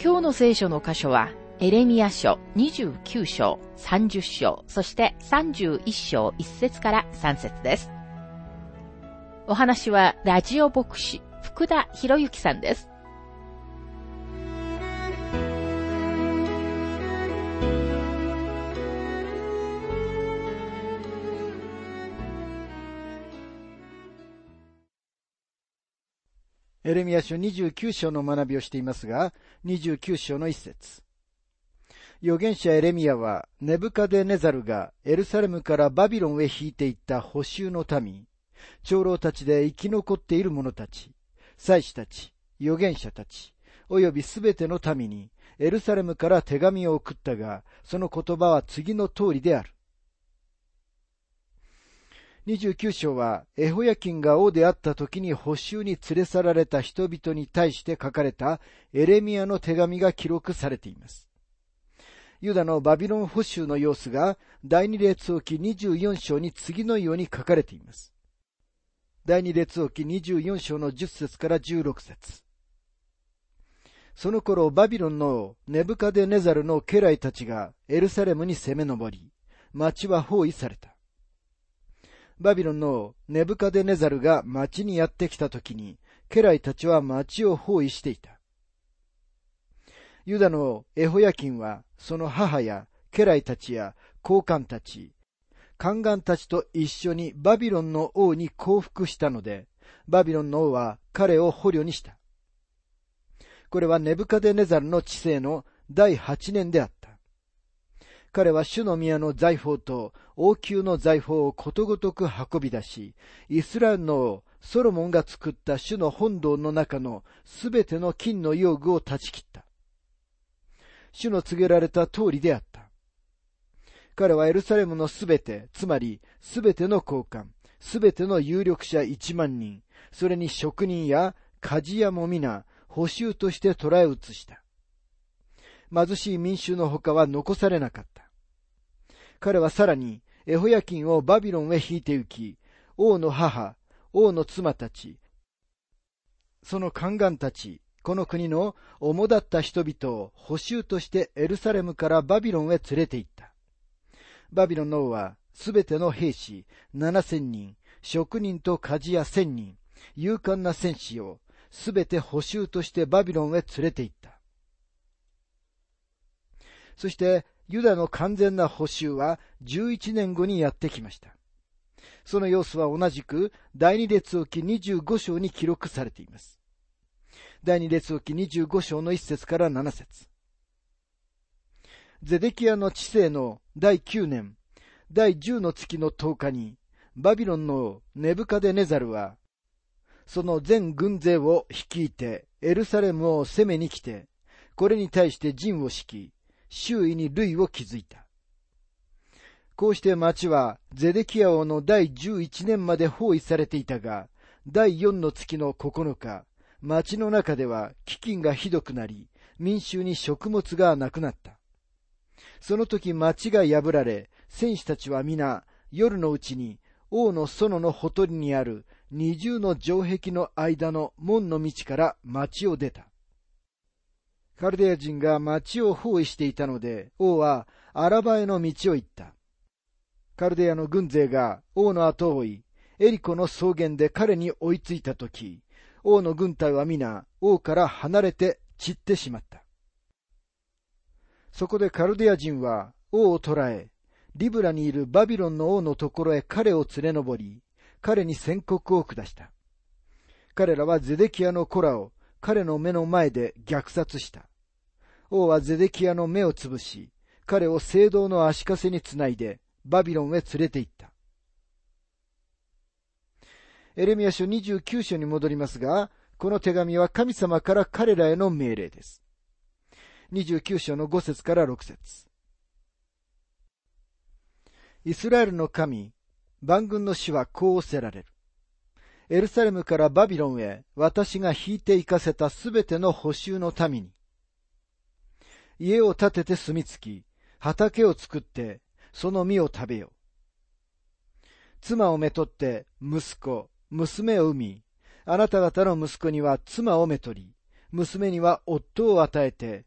今日の聖書の箇所は、エレミア書29章、30章、そして31章1節から3節です。お話は、ラジオ牧師、福田博之さんです。エレミア書29章の学びをしていますが、29章の一節。預言者エレミアは、ネブカデネザルがエルサレムからバビロンへ引いていった補修の民、長老たちで生き残っている者たち、祭司たち、預言者たち、及びすべての民に、エルサレムから手紙を送ったが、その言葉は次の通りである。29章は、エホヤキンが王であった時に補修に連れ去られた人々に対して書かれたエレミアの手紙が記録されています。ユダのバビロン補修の様子が第二列王記24章に次のように書かれています。第二列王記24章の10節から16節その頃バビロンのネブカデネザルの家来たちがエルサレムに攻め上り、町は包囲された。バビロンのネブカデネザルが町にやってきた時に、家来たちは町を包囲していた。ユダのエホヤキンは、その母や家来たちや高官たち、宦官たちと一緒にバビロンの王に降伏したので、バビロンの王は彼を捕虜にした。これはネブカデネザルの治世の第八年であった。彼は主の宮の財宝と王宮の財宝をことごとく運び出し、イスラエルのソロモンが作った主の本堂の中のすべての金の用具を断ち切った。主の告げられた通りであった。彼はエルサレムのすべて、つまりすべての交換、すべての有力者一万人、それに職人や鍛冶屋も皆、補修として捉え移した。貧しい民衆の他は残されなかった。彼はさらに、エホヤキンをバビロンへ引いて行き、王の母、王の妻たち、その宦官たち、この国の主だった人々を補修としてエルサレムからバビロンへ連れて行った。バビロンの王はすべての兵士七千人、職人と鍛冶屋千人、勇敢な戦士をすべて補修としてバビロンへ連れて行った。そして、ユダの完全な補修は11年後にやってきました。その様子は同じく第二列王記25章に記録されています。第二列王記25章の1節から7節ゼデキアの治世の第9年、第10の月の10日に、バビロンのネブカデネザルは、その全軍勢を率いてエルサレムを攻めに来て、これに対して陣を敷き、周囲に類を築いた。こうして町はゼデキア王の第11年まで包囲されていたが、第4の月の9日、町の中では飢饉がひどくなり、民衆に食物がなくなった。その時町が破られ、戦士たちは皆夜のうちに王の園のほとりにある二重の城壁の間の門の道から町を出た。カルデア人が町を包囲していたので、王はアラバへの道を行った。カルデアの軍勢が王の後を追い、エリコの草原で彼に追いついたとき、王の軍隊は皆王から離れて散ってしまった。そこでカルデア人は王を捕らえ、リブラにいるバビロンの王のところへ彼を連れ上り、彼に宣告を下した。彼らはゼデキアの子らを彼の目の前で虐殺した。王はゼデキアの目をつぶし、彼を聖堂の足かせにつないで、バビロンへ連れて行った。エレミア書29章に戻りますが、この手紙は神様から彼らへの命令です。29章の5節から6節イスラエルの神、万軍の死はこうおせられる。エルサレムからバビロンへ私が引いて行かせたすべての補修の民に、家を建てて住み着き、畑を作って、その実を食べよ。妻をめとって息子、娘を産み、あなた方の息子には妻をめとり、娘には夫を与えて、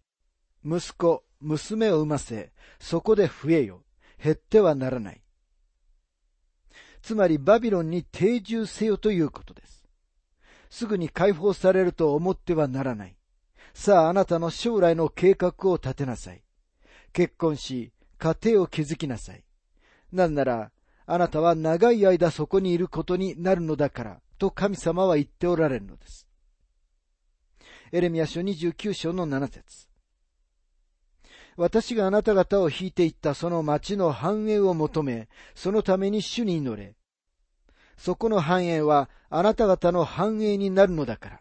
息子、娘を産ませ、そこで増えよ。減ってはならない。つまりバビロンに定住せよということです。すぐに解放されると思ってはならない。さああなたの将来の計画を立てなさい。結婚し、家庭を築きなさい。なんなら、あなたは長い間そこにいることになるのだから、と神様は言っておられるのです。エレミア書29章の7節私があなた方を引いていったその町の繁栄を求め、そのために主に祈れ。そこの繁栄はあなた方の繁栄になるのだから。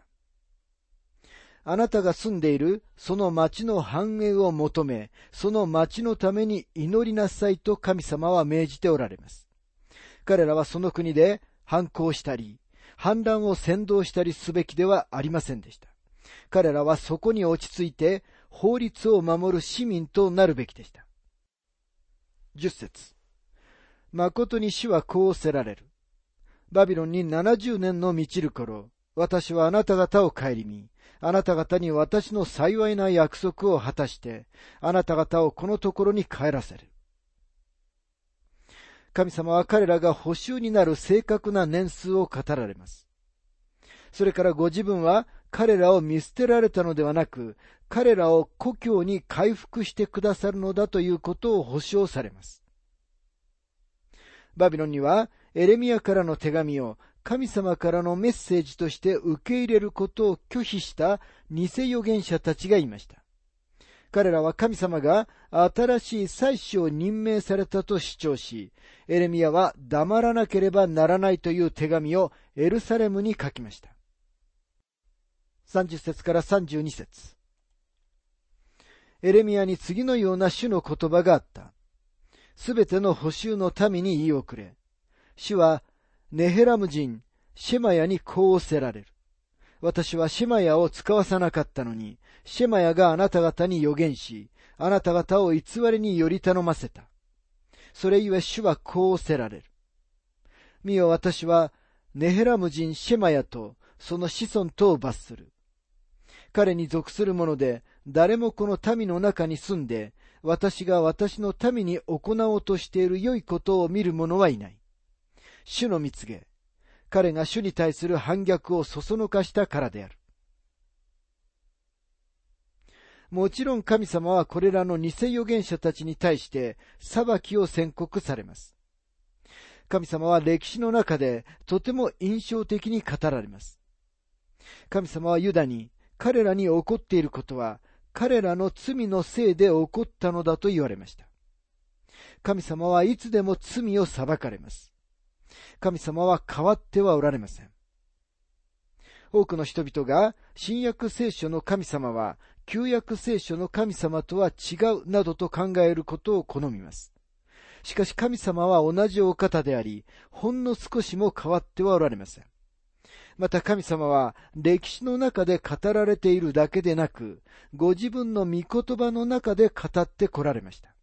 あなたが住んでいるその町の繁栄を求め、その町のために祈りなさいと神様は命じておられます。彼らはその国で反抗したり、反乱を先導したりすべきではありませんでした。彼らはそこに落ち着いて法律を守る市民となるべきでした。十節誠に死はこうせられる。バビロンに七十年の満ちる頃、私はあなた方を顧み、あなた方に私の幸いな約束を果たして、あなた方をこのところに帰らせる。神様は彼らが補修になる正確な年数を語られます。それからご自分は彼らを見捨てられたのではなく、彼らを故郷に回復してくださるのだということを保証されます。バビロンにはエレミアからの手紙を神様からのメッセージとして受け入れることを拒否した偽預言者たちがいました。彼らは神様が新しい祭司を任命されたと主張し、エレミアは黙らなければならないという手紙をエルサレムに書きました。30節から32節エレミアに次のような主の言葉があった。すべての補修の民に言い遅れ。主はネヘラム人、シェマヤにこうせられる。私はシェマヤを使わさなかったのに、シェマヤがあなた方に予言し、あなた方を偽りにより頼ませた。それゆえ主はこうせられる。見よ私は、ネヘラム人シェマヤとその子孫とを罰する。彼に属する者で、誰もこの民の中に住んで、私が私の民に行おうとしている良いことを見る者はいない。主の蜜げ、彼が主に対する反逆をそそのかしたからである。もちろん神様はこれらの偽預言者たちに対して裁きを宣告されます。神様は歴史の中でとても印象的に語られます。神様はユダに彼らに起こっていることは彼らの罪のせいで起こったのだと言われました。神様はいつでも罪を裁かれます。神様は変わってはおられません。多くの人々が新約聖書の神様は旧約聖書の神様とは違うなどと考えることを好みます。しかし神様は同じお方であり、ほんの少しも変わってはおられません。また神様は歴史の中で語られているだけでなく、ご自分の御言葉の中で語ってこられました。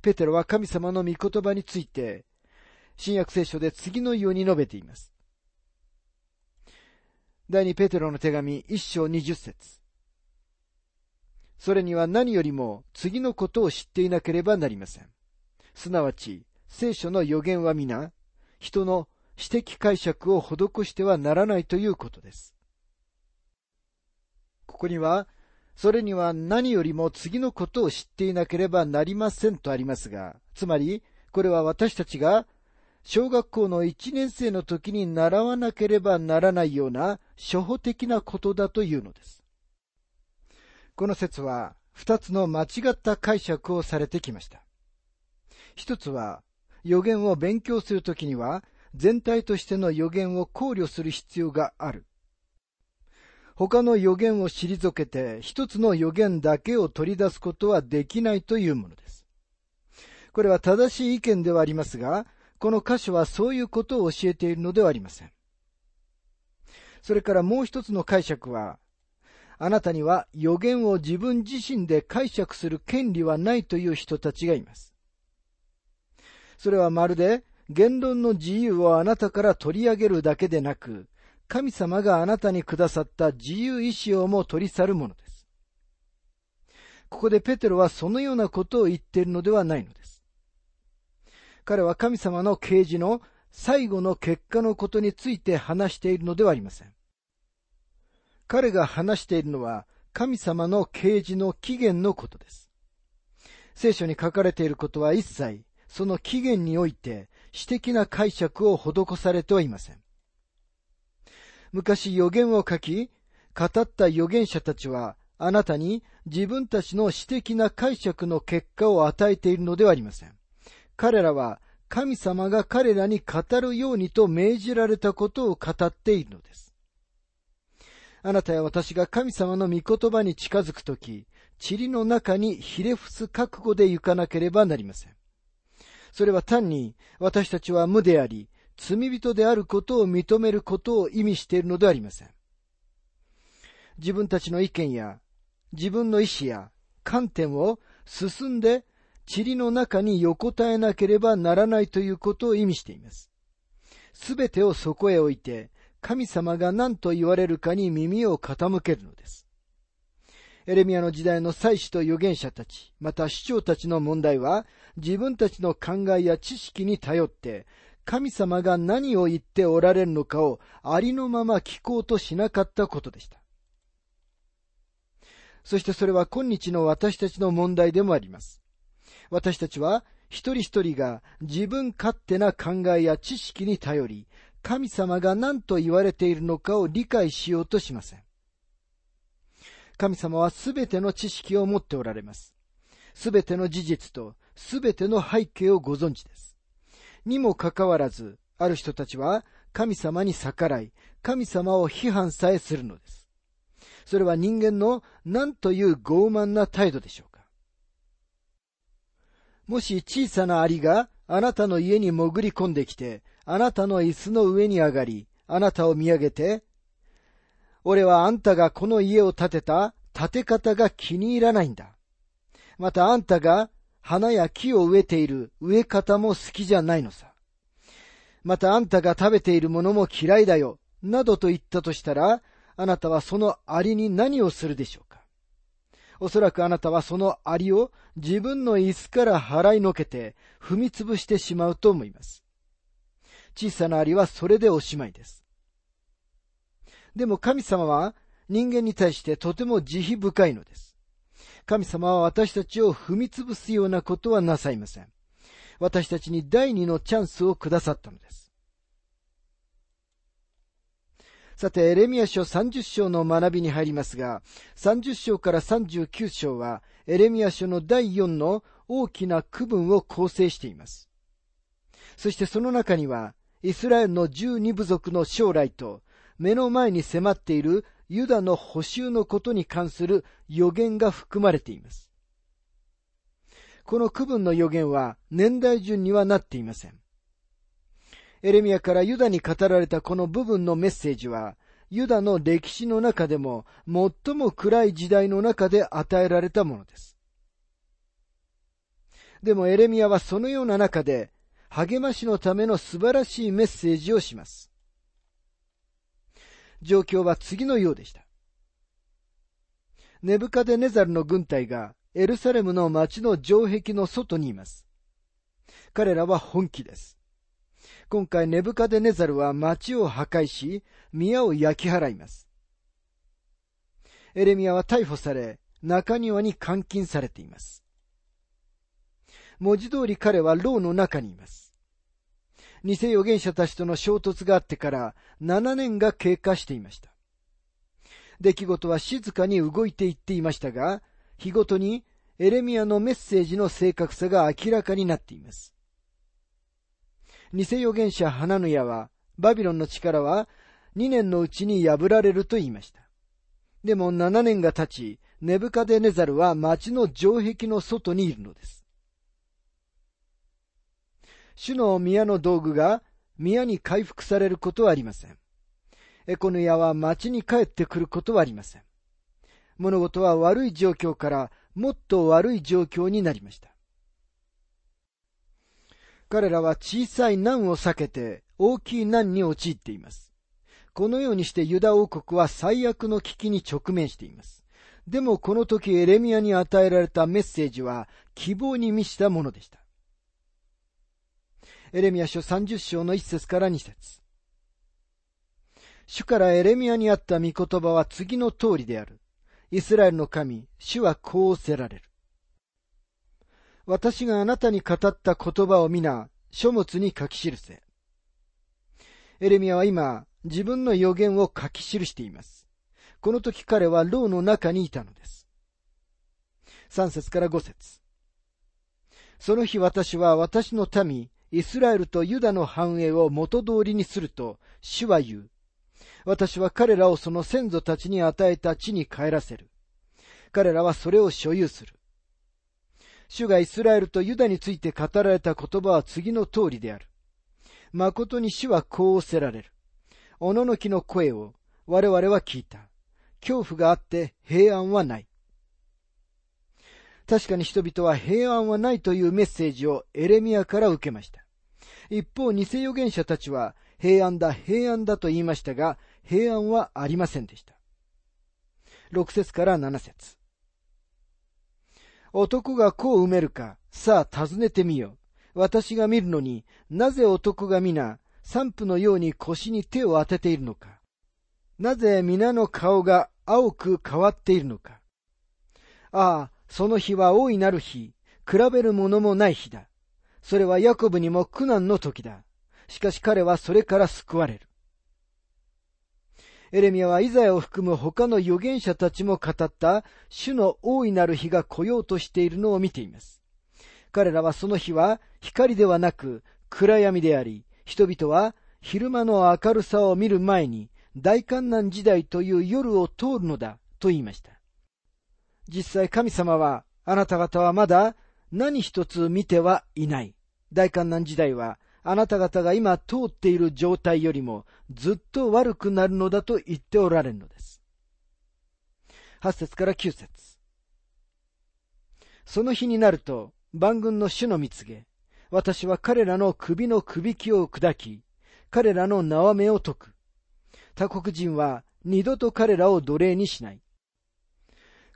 ペテロは神様の御言葉について、新約聖書で次のように述べています。第二ペテロの手紙一章二十節それには何よりも次のことを知っていなければなりません。すなわち、聖書の予言は皆、人の私的解釈を施してはならないということです。ここには、それには何よりも次のことを知っていなければなりませんとありますが、つまり、これは私たちが小学校の1年生の時に習わなければならないような初歩的なことだというのです。この説は二つの間違った解釈をされてきました。一つは予言を勉強するときには全体としての予言を考慮する必要がある。他の予言を退けて一つの予言だけを取り出すことはできないというものです。これは正しい意見ではありますが、この箇所はそういうことを教えているのではありません。それからもう一つの解釈は、あなたには予言を自分自身で解釈する権利はないという人たちがいます。それはまるで言論の自由をあなたから取り上げるだけでなく、神様があなたにくださった自由意志をも取り去るものです。ここでペテロはそのようなことを言っているのではないのです。彼は神様の啓示の最後の結果のことについて話しているのではありません。彼が話しているのは神様の啓示の起源のことです。聖書に書かれていることは一切その起源において私的な解釈を施されてはいません。昔予言を書き、語った預言者たちはあなたに自分たちの私的な解釈の結果を与えているのではありません。彼らは神様が彼らに語るようにと命じられたことを語っているのです。あなたや私が神様の御言葉に近づくとき、塵の中にひれ伏す覚悟で行かなければなりません。それは単に私たちは無であり、罪人であることを認めることを意味しているのではありません。自分たちの意見や自分の意志や観点を進んで塵の中に横たえなければならないということを意味しています。すべてをそこへ置いて、神様が何と言われるかに耳を傾けるのです。エレミアの時代の祭司と預言者たち、また市長たちの問題は、自分たちの考えや知識に頼って、神様が何を言っておられるのかをありのまま聞こうとしなかったことでした。そしてそれは今日の私たちの問題でもあります。私たちは一人一人が自分勝手な考えや知識に頼り、神様が何と言われているのかを理解しようとしません。神様はすべての知識を持っておられます。すべての事実とすべての背景をご存知です。にもかかわらず、ある人たちは神様に逆らい、神様を批判さえするのです。それは人間の何という傲慢な態度でしょうか。もし小さなアリがあなたの家に潜り込んできて、あなたの椅子の上に上がり、あなたを見上げて、俺はあんたがこの家を建てた建て方が気に入らないんだ。またあんたが花や木を植えている植え方も好きじゃないのさ。またあんたが食べているものも嫌いだよ。などと言ったとしたら、あなたはそのアリに何をするでしょうかおそらくあなたはそのアリを自分の椅子から払いのけて踏み潰してしまうと思います。小さなアリはそれでおしまいです。でも神様は人間に対してとても慈悲深いのです。神様は私たちを踏み潰すようなことはなさいません。私たちに第二のチャンスをくださったのです。さて、エレミア書30章の学びに入りますが、30章から39章は、エレミア書の第4の大きな区分を構成しています。そしてその中には、イスラエルの十二部族の将来と、目の前に迫っているユダの補修のことに関する予言が含まれています。この区分の予言は年代順にはなっていません。エレミアからユダに語られたこの部分のメッセージは、ユダの歴史の中でも最も暗い時代の中で与えられたものです。でもエレミアはそのような中で励ましのための素晴らしいメッセージをします。状況は次のようでした。ネブカデネザルの軍隊がエルサレムの町の城壁の外にいます。彼らは本気です。今回ネブカデネザルは町を破壊し、宮を焼き払います。エレミアは逮捕され、中庭に監禁されています。文字通り彼は牢の中にいます。偽預言者たちとの衝突があってから7年が経過していました。出来事は静かに動いていっていましたが、日ごとにエレミアのメッセージの正確さが明らかになっています。偽預言者ハナヌヤは、バビロンの力は2年のうちに破られると言いました。でも7年が経ち、ネブカデネザルは町の城壁の外にいるのです。主の宮の道具が宮に回復されることはありません。エコヌヤは町に帰ってくることはありません。物事は悪い状況からもっと悪い状況になりました。彼らは小さい難を避けて大きい難に陥っています。このようにしてユダ王国は最悪の危機に直面しています。でもこの時エレミアに与えられたメッセージは希望に満ちたものでした。エレミア書30章の1節から2節主からエレミアにあった御言葉は次の通りである。イスラエルの神、主はこうせられる。私があなたに語った言葉を皆、書物に書き記せ。エレミアは今、自分の予言を書き記しています。この時彼は牢の中にいたのです。3節から5節その日私は私の民、イスラエルとユダの繁栄を元通りにすると、主は言う。私は彼らをその先祖たちに与えた地に帰らせる。彼らはそれを所有する。主がイスラエルとユダについて語られた言葉は次の通りである。誠に主はこうおせられる。おののきの声を我々は聞いた。恐怖があって平安はない。確かに人々は平安はないというメッセージをエレミアから受けました。一方、偽預言者たちは平安だ、平安だと言いましたが、平安はありませんでした。6節から7節男が子を埋めるか、さあ尋ねてみよ。私が見るのになぜ男が皆、散布のように腰に手を当てているのか。なぜ皆の顔が青く変わっているのか。ああ、その日は大いなる日、比べるものもない日だ。それはヤコブにも苦難の時だ。しかし彼はそれから救われる。エレミアはイザヤを含む他の預言者たちも語った主の大いなる日が来ようとしているのを見ています。彼らはその日は光ではなく暗闇であり、人々は昼間の明るさを見る前に大観難時代という夜を通るのだと言いました。実際神様はあなた方はまだ何一つ見てはいない。大観難時代はあなた方が今通っている状態よりもずっと悪くなるのだと言っておられるのです。8節から9節その日になると、万軍の主の見告げ、私は彼らの首の首輝を砕き、彼らの縄目を解く。他国人は二度と彼らを奴隷にしない。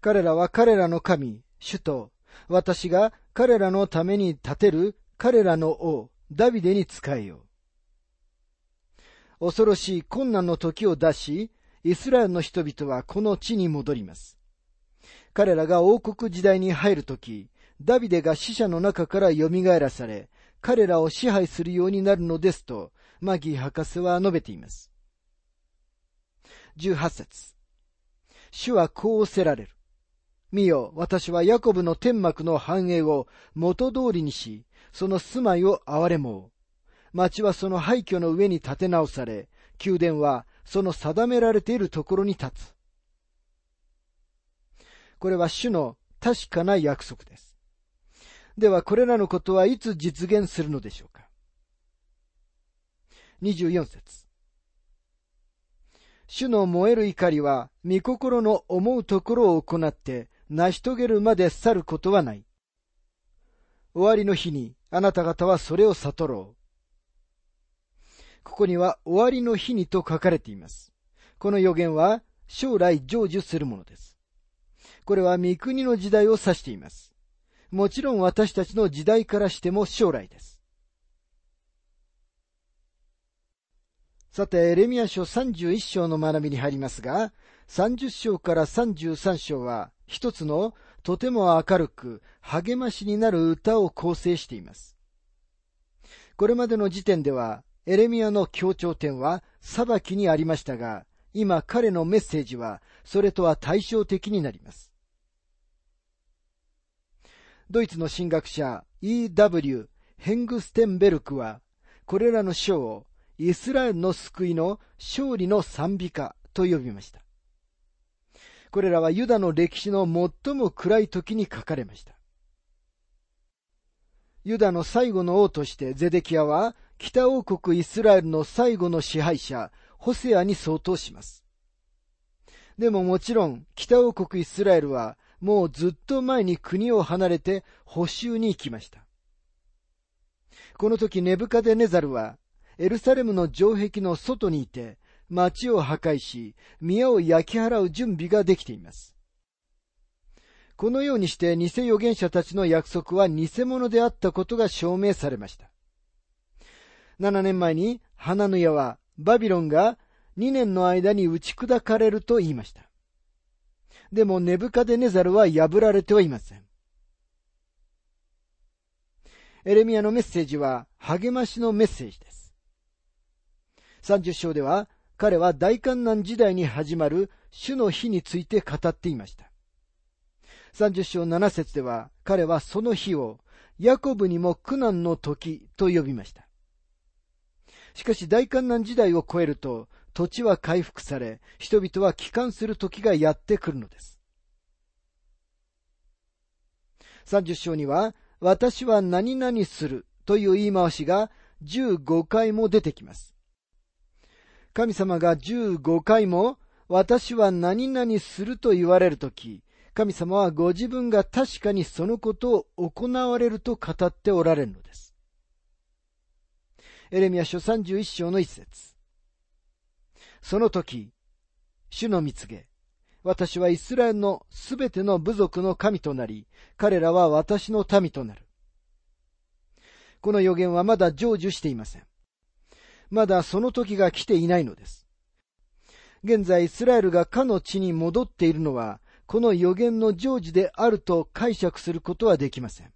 彼らは彼らの神、主と、私が彼らのために立てる彼らの王、ダビデに仕えよう。恐ろしい困難の時を出し、イスラエルの人々はこの地に戻ります。彼らが王国時代に入る時、ダビデが死者の中から蘇らされ、彼らを支配するようになるのですと、マギー博士は述べています。18節主はこうおせられる。見よ、私はヤコブの天幕の繁栄を元通りにし、その住まいを憐れもう。町はその廃墟の上に建て直され、宮殿はその定められているところに立つ。これは主の確かな約束です。ではこれらのことはいつ実現するのでしょうか ?24 節主の燃える怒りは、御心の思うところを行って成し遂げるまで去ることはない。終わりの日にあなた方はそれを悟ろう。ここには終わりの日にと書かれています。この予言は将来成就するものです。これは御国の時代を指しています。もちろん私たちの時代からしても将来です。さて、エレミア書31章の学びに入りますが、30章から33章は一つのとても明るく励ましになる歌を構成しています。これまでの時点では、エレミアの強調点は裁きにありましたが、今彼のメッセージはそれとは対照的になります。ドイツの神学者 E.W. ヘングステンベルクは、これらの章をイスラエルの救いの勝利の賛美歌と呼びました。これらはユダの歴史の最も暗い時に書かれました。ユダの最後の王としてゼデキアは北王国イスラエルの最後の支配者、ホセアに相当します。でももちろん北王国イスラエルはもうずっと前に国を離れて補修に行きました。この時ネブカデネザルはエルサレムの城壁の外にいて町を破壊し宮を焼き払う準備ができています。このようにして偽預言者たちの約束は偽物であったことが証明されました。7年前にハナヌヤはバビロンが2年の間に打ち砕かれると言いました。でもネブカデネザルは破られてはいません。エレミアのメッセージは励ましのメッセージです。30章では彼は大観難時代に始まる主の日について語っていました。30章7節では彼はその日をヤコブにも苦難の時と呼びました。しかし大観難時代を超えると土地は回復され、人々は帰還する時がやってくるのです。30章には、私は何々するという言い回しが15回も出てきます。神様が15回も私は何々すると言われるとき、神様はご自分が確かにそのことを行われると語っておられるのです。エレミア書31章の一節。その時、主の見告げ、私はイスラエルのすべての部族の神となり、彼らは私の民となる。この予言はまだ成就していません。まだその時が来ていないのです。現在イスラエルがかの地に戻っているのは、この予言の成就であると解釈することはできません。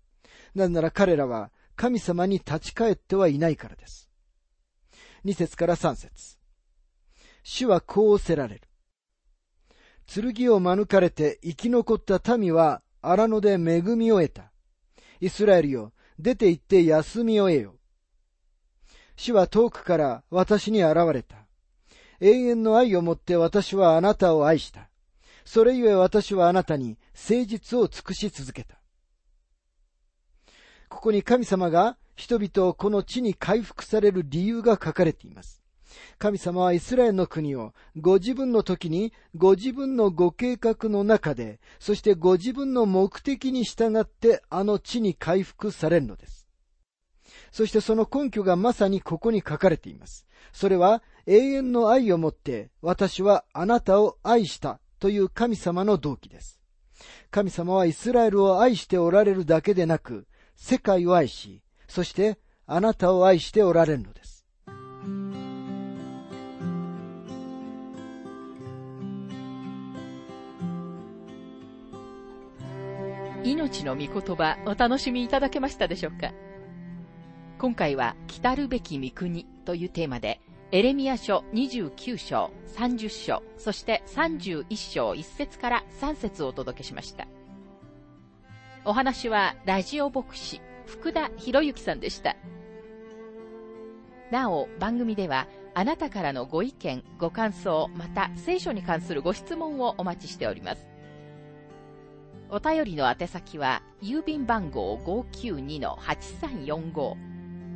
なぜなら彼らは神様に立ち返ってはいないからです。2節から3節主はこうせられる。剣を免れて生き残った民は荒野で恵みを得た。イスラエルよ、出て行って休みを得よ。主は遠くから私に現れた。永遠の愛をもって私はあなたを愛した。それゆえ私はあなたに誠実を尽くし続けた。ここに神様が人々をこの地に回復される理由が書かれています。神様はイスラエルの国をご自分の時にご自分のご計画の中で、そしてご自分の目的に従ってあの地に回復されるのです。そしてその根拠がまさにここに書かれています。それは永遠の愛をもって私はあなたを愛したという神様の動機です。神様はイスラエルを愛しておられるだけでなく、世界を愛し、そしてあなたを愛しておられるのです。命の御言葉お楽しみいただけましたでしょうか？今回は来るべき御国というテーマでエレミア書29章、30章、そして31章1節から3節をお届けしました。お話はラジオ牧師福田博之さんでした。なお、番組ではあなたからのご意見、ご感想、また聖書に関するご質問をお待ちしております。お便りの宛先は、郵便番号592-8345、